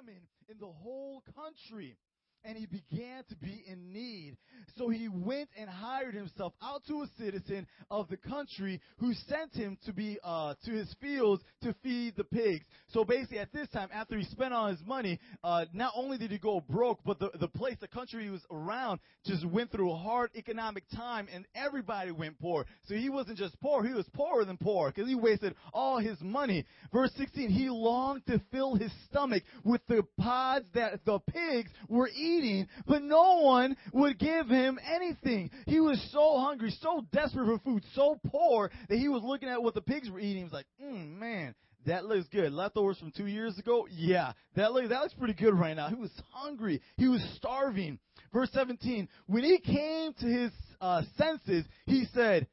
famine in the whole country and he began to be in need. So he went and hired himself out to a citizen of the country who sent him to be uh, to his fields to feed the pigs. So basically, at this time, after he spent all his money, uh, not only did he go broke, but the the place, the country he was around, just went through a hard economic time, and everybody went poor. So he wasn't just poor; he was poorer than poor because he wasted all his money. Verse 16: He longed to fill his stomach with the pods that the pigs were eating eating, but no one would give him anything. He was so hungry, so desperate for food, so poor that he was looking at what the pigs were eating. He was like, mm, man, that looks good. Leftovers from two years ago? Yeah, that looks, that looks pretty good right now. He was hungry. He was starving. Verse 17, when he came to his uh, senses, he said,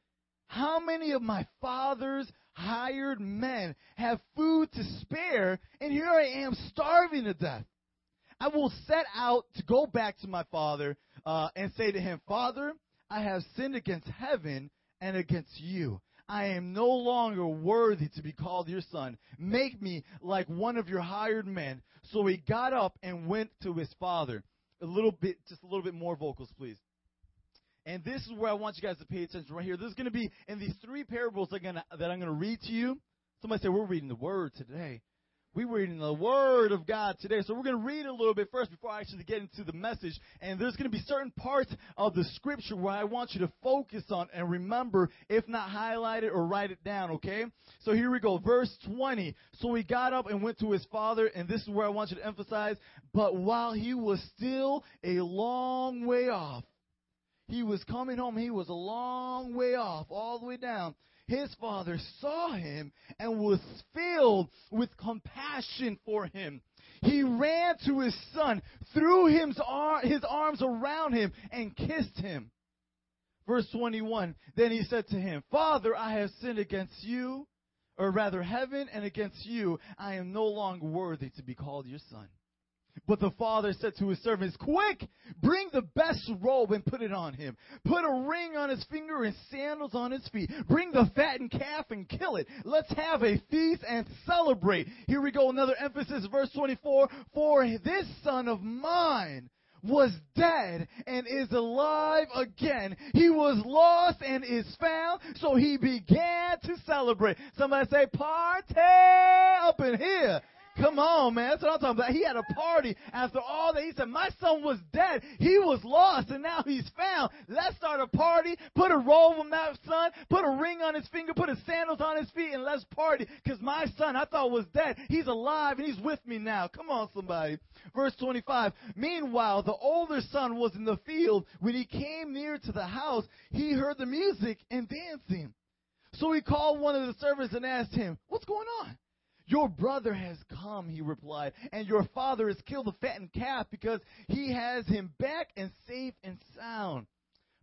how many of my father's hired men have food to spare, and here I am starving to death? I will set out to go back to my father uh, and say to him, Father, I have sinned against heaven and against you. I am no longer worthy to be called your son. Make me like one of your hired men. So he got up and went to his father. A little bit, just a little bit more vocals, please. And this is where I want you guys to pay attention right here. This is going to be in these three parables that I'm going to read to you. Somebody say, We're reading the word today. We were reading the Word of God today. So we're going to read a little bit first before I actually get into the message. And there's going to be certain parts of the Scripture where I want you to focus on and remember, if not highlight it or write it down, okay? So here we go. Verse 20. So he got up and went to his father, and this is where I want you to emphasize. But while he was still a long way off, he was coming home. He was a long way off, all the way down his father saw him and was filled with compassion for him. He ran to his son, threw his arms around him, and kissed him. Verse 21 Then he said to him, Father, I have sinned against you, or rather heaven and against you. I am no longer worthy to be called your son. But the father said to his servants, Quick, bring the best robe and put it on him. Put a ring on his finger and sandals on his feet. Bring the fattened calf and kill it. Let's have a feast and celebrate. Here we go, another emphasis, verse 24. For this son of mine was dead and is alive again. He was lost and is found, so he began to celebrate. Somebody say, party up in here. Come on, man. That's what I'm talking about. He had a party after all that. He said, My son was dead. He was lost and now he's found. Let's start a party. Put a robe on that son. Put a ring on his finger. Put his sandals on his feet and let's party. Because my son I thought was dead. He's alive and he's with me now. Come on, somebody. Verse 25. Meanwhile, the older son was in the field. When he came near to the house, he heard the music and dancing. So he called one of the servants and asked him, What's going on? Your brother has come, he replied, and your father has killed the fattened calf because he has him back and safe and sound.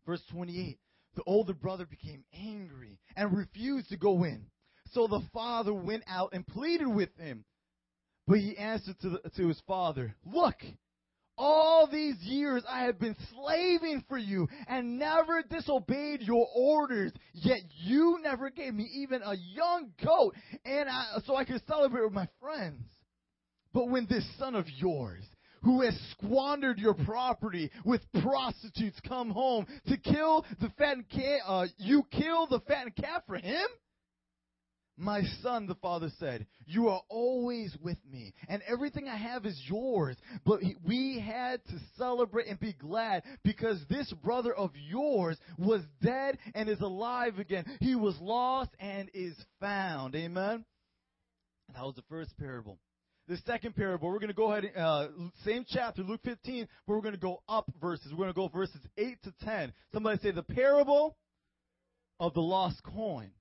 Verse 28 The older brother became angry and refused to go in. So the father went out and pleaded with him. But he answered to, the, to his father, Look, all these years I have been slaving for you and never disobeyed your orders. Yet you never gave me even a young goat and I, so I could celebrate with my friends. But when this son of yours, who has squandered your property with prostitutes come home to kill the fattened calf, uh, you kill the fattened calf for him? My son, the father said, you are always with me, and everything I have is yours. But we had to celebrate and be glad because this brother of yours was dead and is alive again. He was lost and is found. Amen? That was the first parable. The second parable, we're going to go ahead, and, uh, same chapter, Luke 15, but we're going to go up verses. We're going to go verses 8 to 10. Somebody say the parable of the lost coin.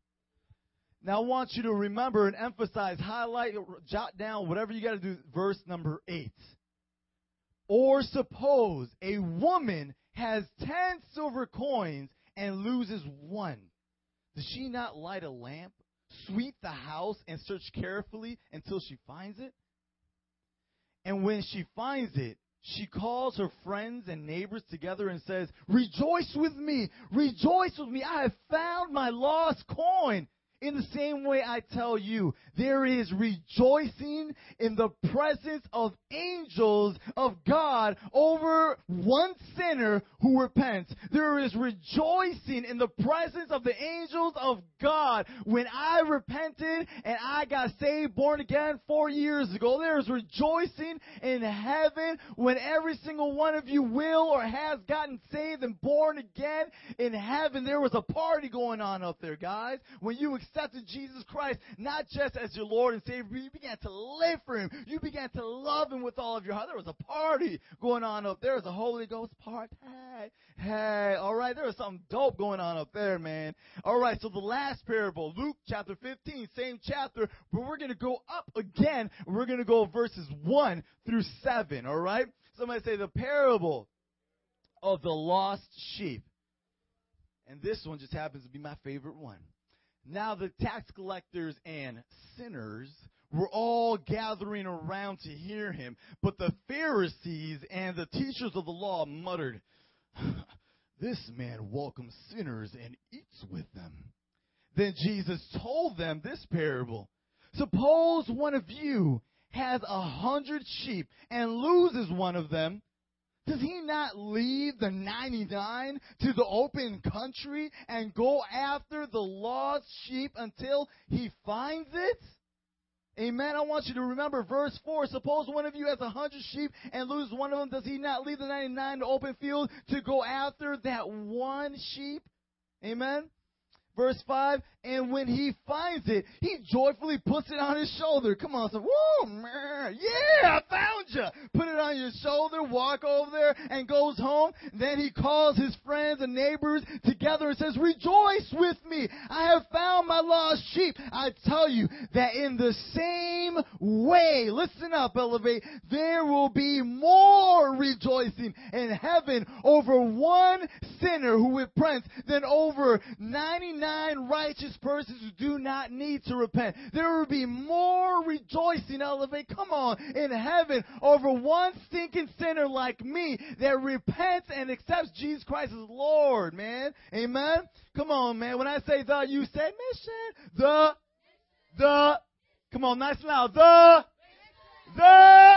Now I want you to remember and emphasize, highlight, jot down, whatever you got to do, verse number 8. Or suppose a woman has 10 silver coins and loses one. Does she not light a lamp, sweep the house, and search carefully until she finds it? And when she finds it, she calls her friends and neighbors together and says, Rejoice with me! Rejoice with me! I have found my lost coin! In the same way I tell you, there is rejoicing in the presence of angels of God over one sinner who repents. There is rejoicing in the presence of the angels of God. When I repented and I got saved, born again four years ago, there is rejoicing in heaven when every single one of you will or has gotten saved and born again in heaven. There was a party going on up there, guys. When you accepted Jesus Christ, not just as your Lord and Savior, you began to live for Him. You began to love Him with all of your heart. There was a party going on up there. There was a Holy Ghost party. Hey, hey, all right. There was something dope going on up there, man. All right. So the last parable, Luke chapter 15, same chapter, but we're going to go up again. We're going to go verses 1 through 7, all right? Somebody say the parable of the lost sheep. And this one just happens to be my favorite one. Now the tax collectors and sinners were all gathering around to hear him, but the Pharisees and the teachers of the law muttered, This man welcomes sinners and eats with them. Then Jesus told them this parable. Suppose one of you has a hundred sheep and loses one of them. Does he not leave the 99 to the open country and go after the lost sheep until he finds it? Amen. I want you to remember verse 4. Suppose one of you has a hundred sheep and loses one of them. Does he not leave the 99 to open field to go after that one sheep? Amen. Verse 5, and when he finds it, he joyfully puts it on his shoulder. Come on, so, woo, man, yeah, I found you. Put it on your shoulder, walk over there, and goes home. Then he calls his friends and neighbors together and says, rejoice with me. I have found my lost sheep. I tell you that in the same way, listen up, Elevate, there will be more rejoicing in heaven over one sinner who repents than over 99 righteous persons who do not need to repent. There will be more rejoicing, elevate, come on, in heaven over one stinking sinner like me that repents and accepts Jesus Christ as Lord, man. Amen? Come on, man. When I say the, you say mission. The, the, come on, nice and loud. The, the,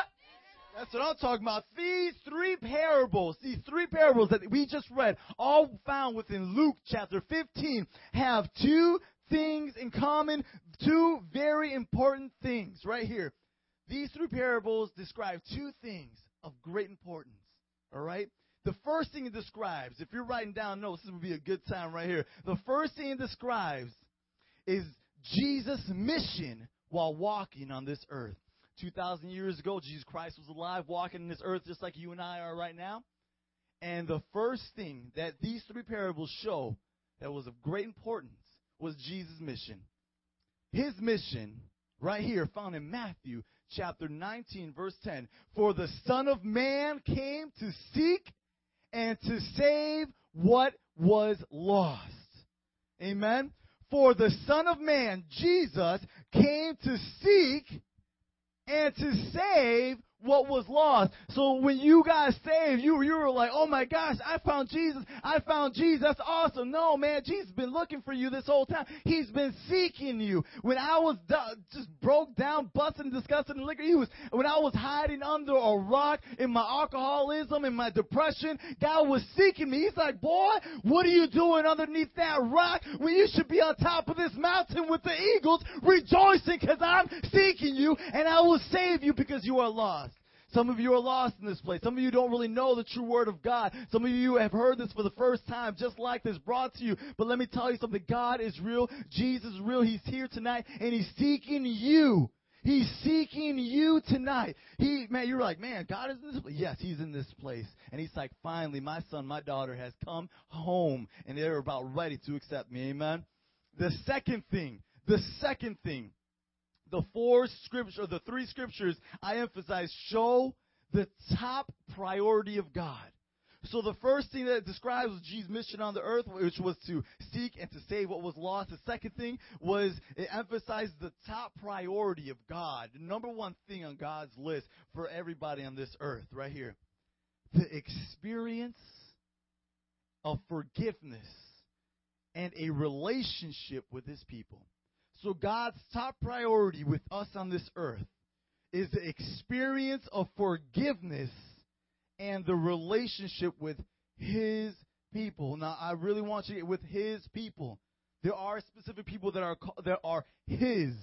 that's what I'm talking about. These three parables, these three parables that we just read, all found within Luke chapter 15, have two things in common, two very important things right here. These three parables describe two things of great importance. All right? The first thing it describes, if you're writing down notes, this would be a good time right here. The first thing it describes is Jesus' mission while walking on this earth. 2,000 years ago, Jesus Christ was alive, walking in this earth just like you and I are right now. And the first thing that these three parables show that was of great importance was Jesus' mission. His mission, right here, found in Matthew chapter 19, verse 10. For the Son of Man came to seek and to save what was lost. Amen. For the Son of Man, Jesus, came to seek and to save what was lost. So when you got saved, you, you were like, oh my gosh, I found Jesus. I found Jesus. That's awesome. No, man, Jesus been looking for you this whole time. He's been seeking you. When I was just broke down, busting, disgusting liquor, he was, when I was hiding under a rock in my alcoholism, in my depression, God was seeking me. He's like, boy, what are you doing underneath that rock when you should be on top of this mountain with the eagles rejoicing because I'm seeking you and I will save you because you are lost. Some of you are lost in this place. Some of you don't really know the true word of God. Some of you have heard this for the first time, just like this brought to you. But let me tell you something. God is real. Jesus is real. He's here tonight and he's seeking you. He's seeking you tonight. He, man, you're like, man, God is in this place. Yes, He's in this place. And He's like, finally, my son, my daughter has come home and they're about ready to accept me. Amen. The second thing, the second thing the four scriptures, or the three scriptures I emphasize show the top priority of God. So the first thing that it describes was Jesus' mission on the earth, which was to seek and to save what was lost. The second thing was it emphasized the top priority of God, the number one thing on God's list for everybody on this earth, right here. The experience of forgiveness and a relationship with his people. So God's top priority with us on this earth is the experience of forgiveness and the relationship with His people. Now, I really want you to get with His people. There are specific people that are that are His.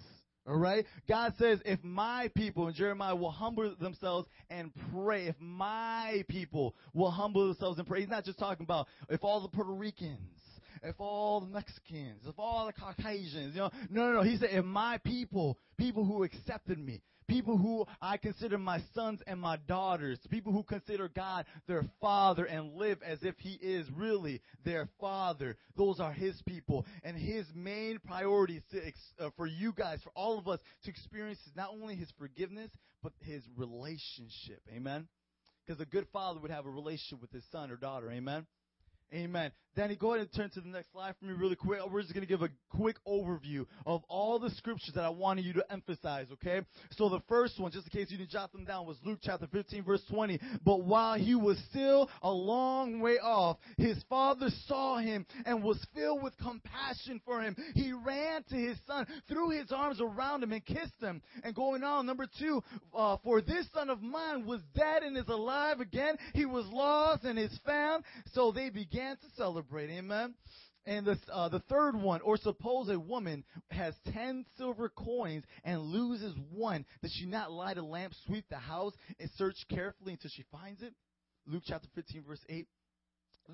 All right? God says, if my people, and Jeremiah will humble themselves and pray, if my people will humble themselves and pray, he's not just talking about if all the Puerto Ricans, if all the Mexicans, if all the Caucasians, you know, no, no, no. He said, if my people, people who accepted me, people who I consider my sons and my daughters, people who consider God their father and live as if he is really their father. Those are his people. And his main priority is to, uh, for you guys, for all of us, to experience not only his forgiveness, but his relationship. Amen? Because a good father would have a relationship with his son or daughter. Amen? Amen. Danny, go ahead and turn to the next slide for me really quick. We're just going to give a quick overview of all the scriptures that I wanted you to emphasize, okay? So the first one, just in case you didn't jot them down, was Luke chapter 15 verse 20. But while he was still a long way off, his father saw him and was filled with compassion for him. He ran to his son, threw his arms around him and kissed him. And going on, number two, uh, for this son of mine was dead and is alive again. He was lost and is found. So they began to celebrate celebrate. Amen. And the, uh, the third one, or suppose a woman has ten silver coins and loses one. Does she not light a lamp, sweep the house, and search carefully until she finds it? Luke chapter 15, verse 8.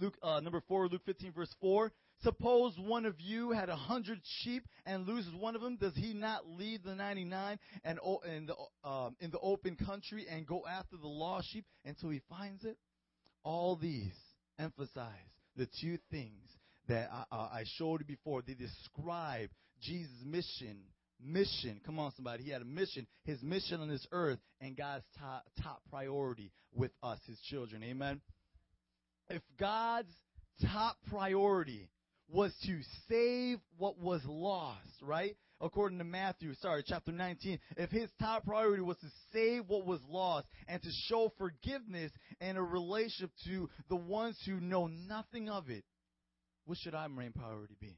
Luke, uh, number 4, Luke 15, verse 4. Suppose one of you had a hundred sheep and loses one of them. Does he not leave the 99 and in the, um, in the open country and go after the lost sheep until he finds it? All these emphasize the two things that I, I showed you before. They describe Jesus' mission. Mission. Come on, somebody. He had a mission. His mission on this earth and God's top, top priority with us, his children. Amen. If God's top priority was to save what was lost, right? According to Matthew, sorry, chapter 19, if his top priority was to save what was lost and to show forgiveness and a relationship to the ones who know nothing of it, what should our main priority be?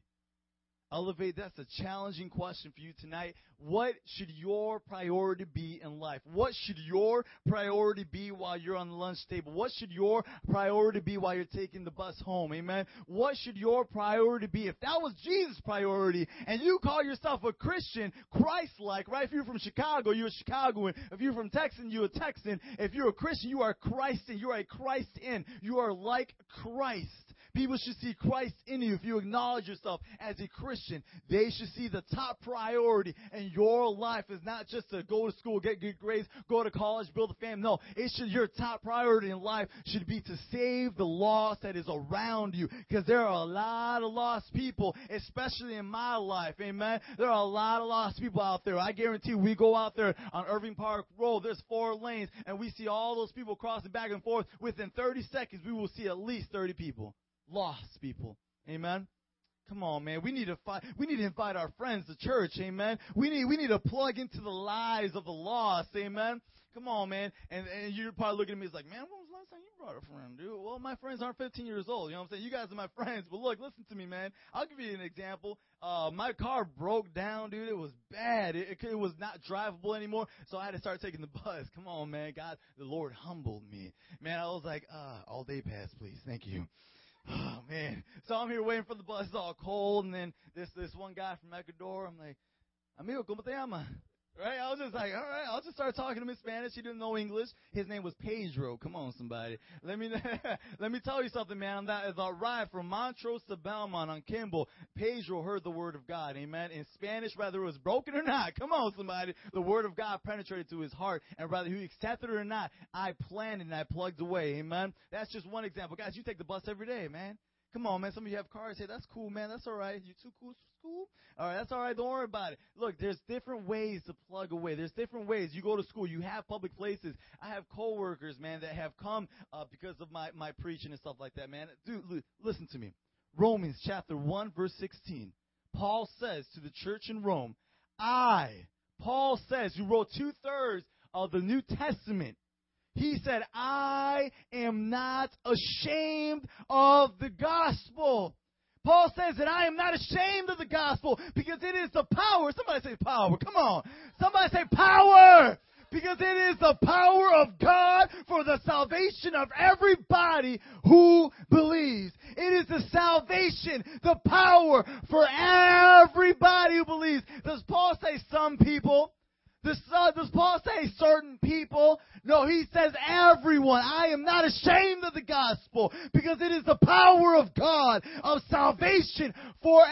Elevate, that's a challenging question for you tonight. What should your priority be in life? What should your priority be while you're on the lunch table? What should your priority be while you're taking the bus home? Amen. What should your priority be? If that was Jesus' priority and you call yourself a Christian, Christ-like, right? If you're from Chicago, you're a Chicagoan. If you're from Texas, you're a Texan. If you're a Christian, you are Christ in. You are a Christ in. You are like Christ. People should see Christ in you. If you acknowledge yourself as a Christian, they should see the top priority in your life is not just to go to school, get good grades, go to college, build a family. No, it should, your top priority in life should be to save the lost that is around you. Because there are a lot of lost people, especially in my life. Amen. There are a lot of lost people out there. I guarantee we go out there on Irving Park Road, there's four lanes, and we see all those people crossing back and forth. Within 30 seconds, we will see at least 30 people lost people. Amen. Come on, man. We need to fight. We need to invite our friends to church. Amen. We need we need to plug into the lives of the lost. Amen. Come on, man. And and you're probably looking at me as like, man, when was the last time you brought a friend, dude? Well, my friends aren't 15 years old. You know what I'm saying? You guys are my friends. But look, listen to me, man. I'll give you an example. Uh, my car broke down, dude. It was bad. It, it, it was not drivable anymore. So I had to start taking the bus. Come on, man. God, the Lord humbled me. Man, I was like, uh, all day pass, please. Thank you. Oh man. So I'm here waiting for the bus. It's all cold, and then this this one guy from Ecuador. I'm like, amigo, ¿cómo te llama? Right? I was just like, all right, I'll just start talking to him in Spanish. He didn't know English. His name was Pedro. Come on, somebody. Let me let me tell you something, man. That ride from Montrose to Belmont on Kimball, Pedro heard the word of God. Amen. In Spanish, whether it was broken or not. Come on, somebody. The word of God penetrated to his heart, and whether he accepted it or not, I planted and I plugged away. Amen. That's just one example, guys. You take the bus every day, man. Come on, man. Some of you have cars. Say, that's cool, man. That's all right. You're too cool school? All right, that's all right. Don't worry about it. Look, there's different ways to plug away. There's different ways. You go to school. You have public places. I have coworkers, man, that have come uh, because of my, my preaching and stuff like that, man. Dude, listen to me. Romans chapter 1, verse 16. Paul says to the church in Rome, I, Paul says, who wrote two thirds of the New Testament, he said, I am not ashamed of the gospel Paul says that I am not ashamed of the gospel because it is the power. Somebody say power. Come on. Somebody say power. Because it is the power of God for the salvation of everybody who believes. It is the salvation, the power for everybody who believes. Does Paul say some people? Does, uh, does Paul say certain people? No, he says everyone. I am not ashamed of the gospel because it is the power of God of salvation for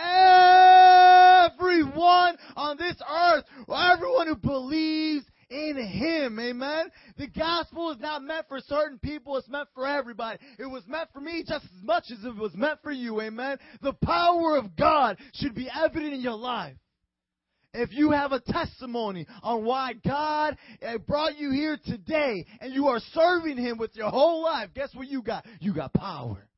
everyone on this earth, everyone who believes in Him. Amen. The gospel is not meant for certain people. It's meant for everybody. It was meant for me just as much as it was meant for you. Amen. The power of God should be evident in your life. If you have a testimony on why God eh, brought you here today and you are serving Him with your whole life, guess what you got? You got power.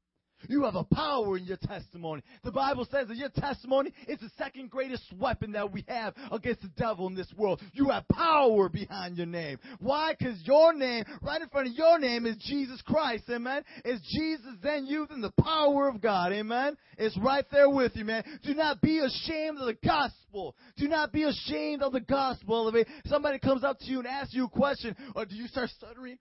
You have a power in your testimony. The Bible says that your testimony is the second greatest weapon that we have against the devil in this world. You have power behind your name. Why? Because your name, right in front of your name, is Jesus Christ. Amen. Is Jesus then you? Then the power of God. Amen. It's right there with you, man. Do not be ashamed of the gospel. Do not be ashamed of the gospel. If Somebody comes up to you and asks you a question, or do you start stuttering?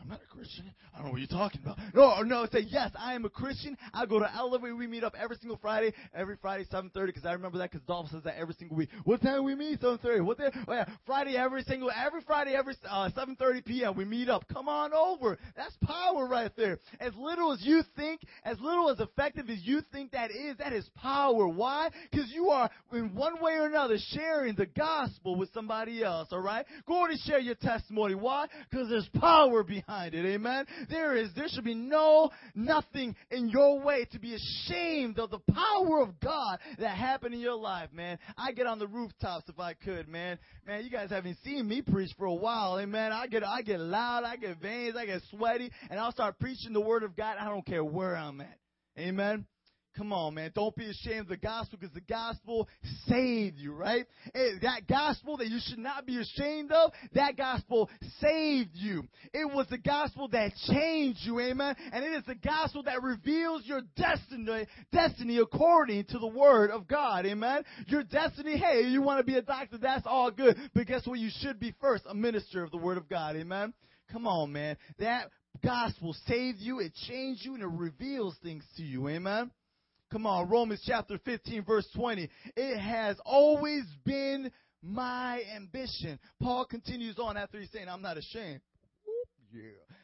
I'm not a Christian. I don't know what you're talking about. No, no, say, yes, I am a Christian. I go to Elevate. We meet up every single Friday, every Friday, 7.30, because I remember that because Dolph says that every single week. What time we meet? 7.30. What day? Oh, yeah, Friday, every single, every Friday, every uh, 7.30 p.m. We meet up. Come on over. That's power right there. As little as you think, as little as effective as you think that is, that is power. Why? Because you are, in one way or another, sharing the gospel with somebody else, all right? Go on and share your testimony. Why? Because there's power behind it. Amen? There is, there should be no, nothing in your way to be ashamed of the power of God that happened in your life, man. I get on the rooftops if I could, man. Man, you guys haven't seen me preach for a while, amen. I get, I get loud, I get veins, I get sweaty, and I'll start preaching the word of God. I don't care where I'm at. Amen. Come on, man. Don't be ashamed of the gospel because the gospel saved you, right? that gospel that you should not be ashamed of, that gospel saved you. It was the gospel that changed you, amen? And it is the gospel that reveals your destiny, destiny according to the word of God, amen? Your destiny, hey, you want to be a doctor, that's all good. But guess what? You should be first a minister of the word of God, amen? Come on, man. That gospel saved you, it changed you, and it reveals things to you, amen? Come on, Romans chapter 15, verse 20. It has always been my ambition. Paul continues on after he's saying, I'm not ashamed. Yeah.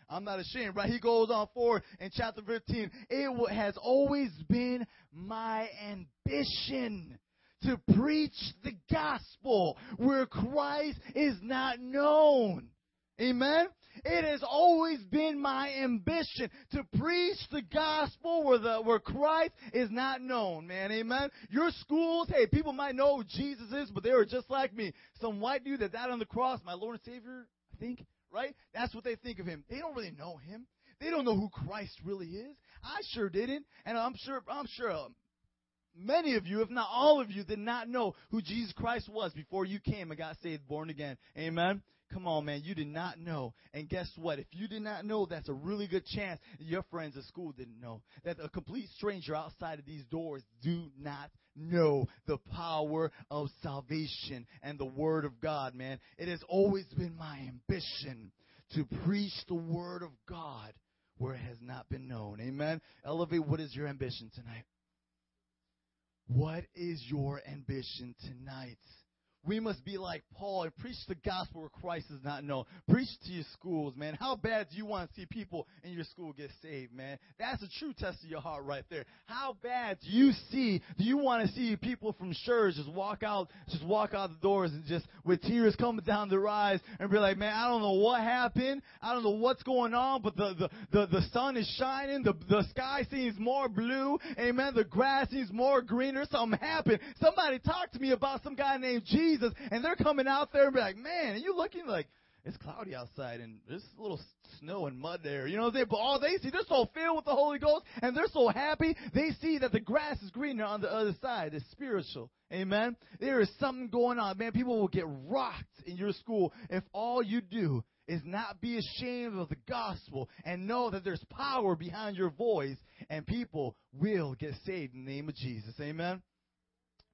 I'm not ashamed, right? He goes on forward in chapter 15. It has always been my ambition to preach the gospel where Christ is not known. Amen? It has always been my ambition to preach the gospel where the where Christ is not known, man. Amen. Your schools, hey, people might know who Jesus is, but they were just like me. Some white dude that died on the cross, my Lord and Savior, I think, right? That's what they think of him. They don't really know him. They don't know who Christ really is. I sure didn't, and I'm sure I'm sure um, many of you, if not all of you, did not know who Jesus Christ was before you came and got saved, born again. Amen. Come on, man. You did not know. And guess what? If you did not know, that's a really good chance your friends at school didn't know. That a complete stranger outside of these doors do not know the power of salvation and the Word of God, man. It has always been my ambition to preach the Word of God where it has not been known. Amen. Elevate, what is your ambition tonight? What is your ambition tonight? We must be like Paul and preach the gospel where Christ is not known. Preach to your schools, man. How bad do you want to see people in your school get saved, man? That's a true test of your heart right there. How bad do you see, do you want to see people from church just walk out, just walk out the doors and just with tears coming down their eyes and be like, man, I don't know what happened. I don't know what's going on, but the, the, the, the sun is shining. The, the sky seems more blue. Amen. The grass seems more greener. Something happened. Somebody talk to me about some guy named Jesus Jesus, and they're coming out there and be like, man, are you looking like it's cloudy outside and there's a little snow and mud there. You know, they but all they see, they're so filled with the Holy Ghost and they're so happy. They see that the grass is greener on the other side. It's spiritual. Amen. There is something going on, man. People will get rocked in your school if all you do is not be ashamed of the gospel and know that there's power behind your voice and people will get saved in the name of Jesus. Amen.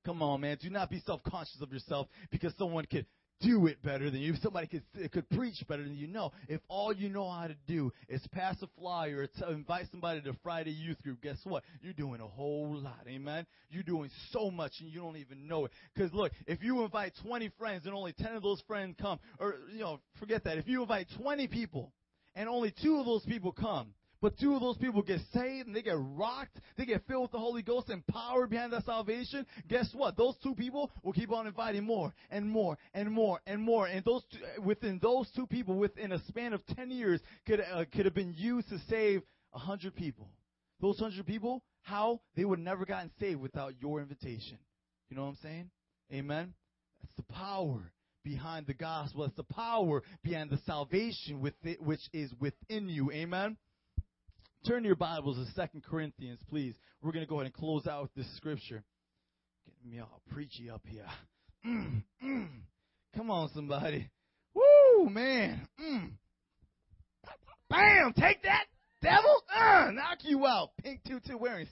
Come on, man. Do not be self-conscious of yourself because someone could do it better than you. Somebody could could preach better than you. know. If all you know how to do is pass a flyer or to invite somebody to Friday youth group, guess what? You're doing a whole lot. Amen. You're doing so much and you don't even know it. Because look, if you invite 20 friends and only 10 of those friends come, or you know, forget that. If you invite 20 people and only two of those people come, but two of those people get saved and they get rocked. They get filled with the Holy Ghost and power behind that salvation. Guess what? Those two people will keep on inviting more and more and more and more. And those two, within those two people, within a span of 10 years, could, uh, could have been used to save 100 people. Those 100 people, how? They would have never gotten saved without your invitation. You know what I'm saying? Amen? That's the power behind the gospel. That's the power behind the salvation with it, which is within you. Amen? Turn your Bibles to Second Corinthians, please. We're going to go ahead and close out with this scripture. Getting me all preachy up here. Mm, mm. Come on, somebody. Woo, man. Mm. Bam! Take that, devil! Uh, knock you out. Pink tutu wearing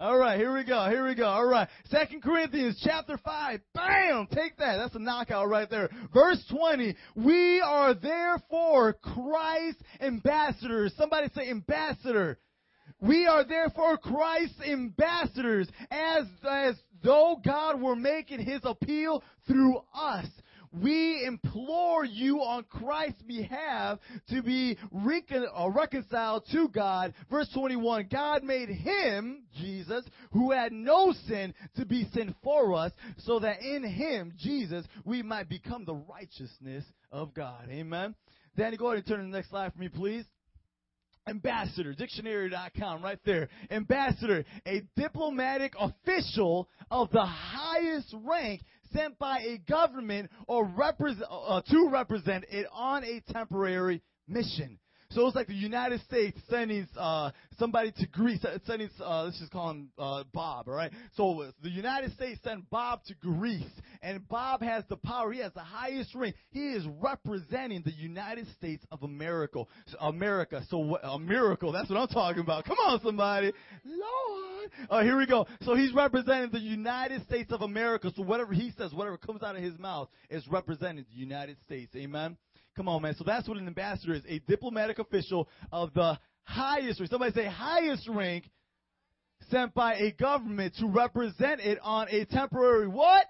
all right, here we go. Here we go. All right. Second Corinthians chapter 5. Bam! Take that. That's a knockout right there. Verse 20. We are therefore Christ's ambassadors. Somebody say ambassador. We are therefore Christ's ambassadors as, as though God were making his appeal through us we implore you on Christ's behalf to be recon- uh, reconciled to God. Verse 21, God made him, Jesus, who had no sin, to be sin for us, so that in him, Jesus, we might become the righteousness of God. Amen. Danny, go ahead and turn to the next slide for me, please. Ambassador, dictionary.com, right there. Ambassador, a diplomatic official of the highest rank sent by a government or uh, to represent it on a temporary mission. So it's like the United States sending uh, somebody to Greece, uh, sending, uh, let's just call him uh, Bob, all right? So the United States sent Bob to Greece, and Bob has the power. He has the highest rank. He is representing the United States of America. America. So a miracle. That's what I'm talking about. Come on, somebody. Lord. Oh, here we go. So he's representing the United States of America. So whatever he says, whatever comes out of his mouth, is representing the United States. Amen. Come on, man. So that's what an ambassador is a diplomatic official of the highest rank. Somebody say highest rank sent by a government to represent it on a temporary what?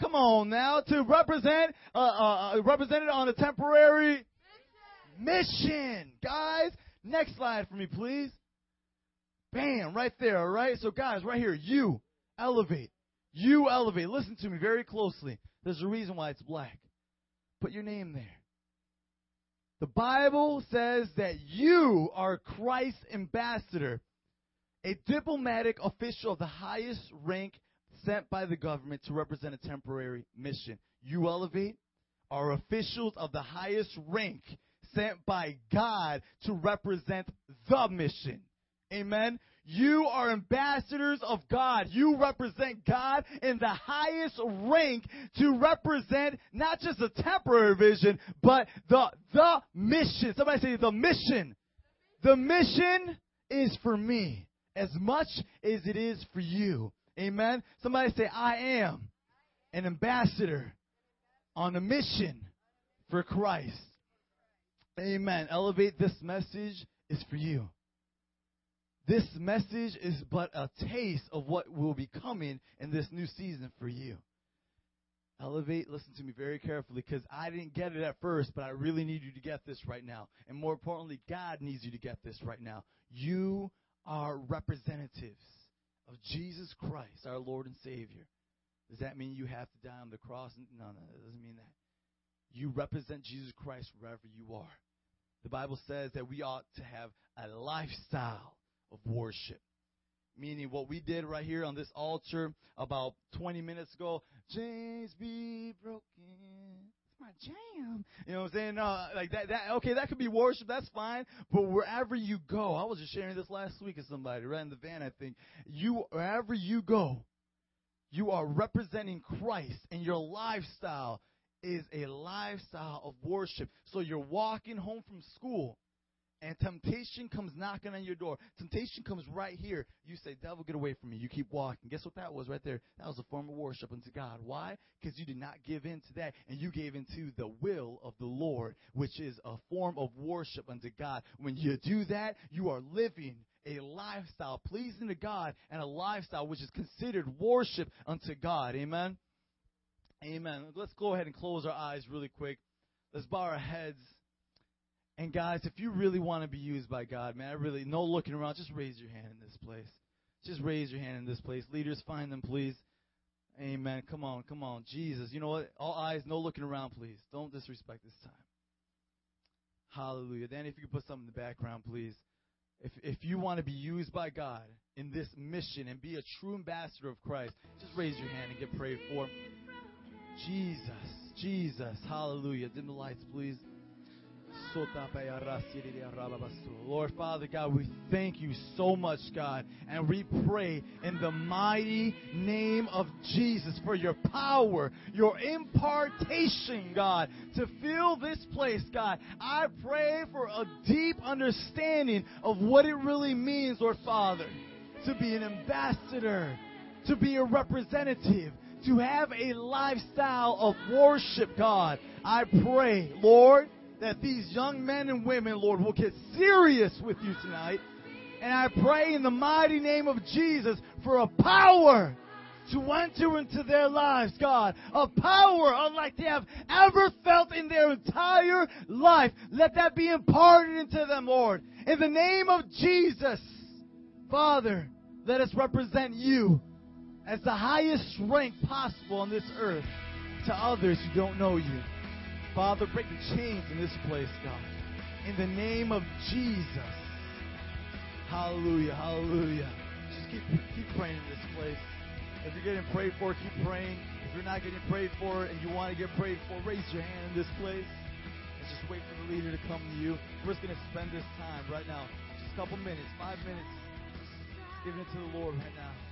Come on now, to represent uh, uh, uh represent it on a temporary mission. mission. Guys, next slide for me, please. Bam, right there, all right? So, guys, right here, you elevate. You elevate. Listen to me very closely. There's a reason why it's black. Put your name there. The Bible says that you are Christ's ambassador, a diplomatic official of the highest rank sent by the government to represent a temporary mission. You elevate are officials of the highest rank sent by God to represent the mission. Amen. You are ambassadors of God. You represent God in the highest rank to represent not just a temporary vision, but the, the mission. Somebody say the mission. The mission is for me as much as it is for you. Amen. Somebody say, I am an ambassador on a mission for Christ. Amen. Elevate this message is for you. This message is but a taste of what will be coming in this new season for you. Elevate, listen to me very carefully because I didn't get it at first, but I really need you to get this right now. And more importantly, God needs you to get this right now. You are representatives of Jesus Christ, our Lord and Savior. Does that mean you have to die on the cross? No, no, it doesn't mean that. You represent Jesus Christ wherever you are. The Bible says that we ought to have a lifestyle of worship. Meaning what we did right here on this altar about 20 minutes ago, James be broken. My jam. You know what I'm saying? Uh, like that, that, okay, that could be worship, that's fine. But wherever you go, I was just sharing this last week with somebody, right in the van, I think. You, wherever you go, you are representing Christ and your lifestyle is a lifestyle of worship. So you're walking home from school and temptation comes knocking on your door. Temptation comes right here. You say, Devil, get away from me. You keep walking. Guess what that was right there? That was a form of worship unto God. Why? Because you did not give in to that, and you gave into the will of the Lord, which is a form of worship unto God. When you do that, you are living a lifestyle pleasing to God and a lifestyle which is considered worship unto God. Amen? Amen. Let's go ahead and close our eyes really quick. Let's bow our heads. And guys, if you really want to be used by God, man, I really no looking around. Just raise your hand in this place. Just raise your hand in this place. Leaders, find them, please. Amen. Come on, come on. Jesus. You know what? All eyes, no looking around, please. Don't disrespect this time. Hallelujah. Then if you could put something in the background, please. If if you want to be used by God in this mission and be a true ambassador of Christ, just raise your hand and get prayed for. Jesus, Jesus, hallelujah. Dim the lights, please. Lord Father God, we thank you so much, God, and we pray in the mighty name of Jesus for your power, your impartation, God, to fill this place, God. I pray for a deep understanding of what it really means, Lord Father, to be an ambassador, to be a representative, to have a lifestyle of worship, God. I pray, Lord, that these young men and women, Lord, will get serious with you tonight. And I pray in the mighty name of Jesus for a power to enter into their lives, God. A power unlike they have ever felt in their entire life. Let that be imparted into them, Lord. In the name of Jesus, Father, let us represent you as the highest rank possible on this earth to others who don't know you. Father, break the chains in this place, God. In the name of Jesus. Hallelujah, hallelujah. Just keep, keep praying in this place. If you're getting prayed for, keep praying. If you're not getting prayed for and you want to get prayed for, raise your hand in this place. And just wait for the leader to come to you. We're just going to spend this time right now. Just a couple minutes, five minutes. Just giving it to the Lord right now.